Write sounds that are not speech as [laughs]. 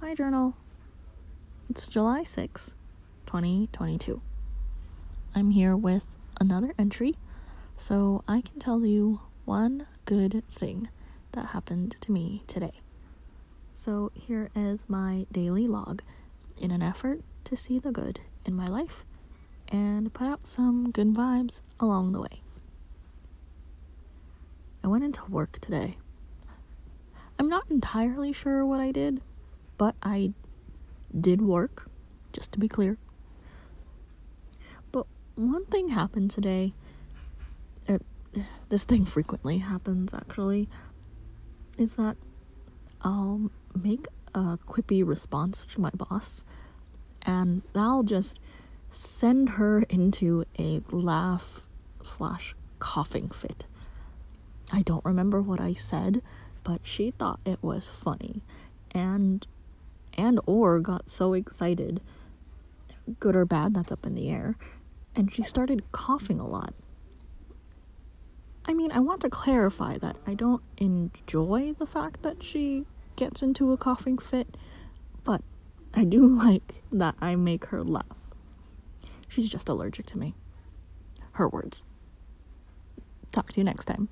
Hi, Journal. It's July 6, 2022. I'm here with another entry so I can tell you one good thing that happened to me today. So, here is my daily log in an effort to see the good in my life and put out some good vibes along the way. I went into work today. I'm not entirely sure what I did, but I did work, just to be clear. But one thing happened today. It, this thing frequently happens, actually. Is that I'll make a quippy response to my boss, and I'll just send her into a laugh slash coughing fit. I don't remember what I said, but she thought it was funny and and or got so excited good or bad that's up in the air and she started coughing a lot. I mean i want to clarify that i don't enjoy the fact that she gets into a coughing fit but i do [laughs] like that i make her laugh. She's just allergic to me. Her words. Talk to you next time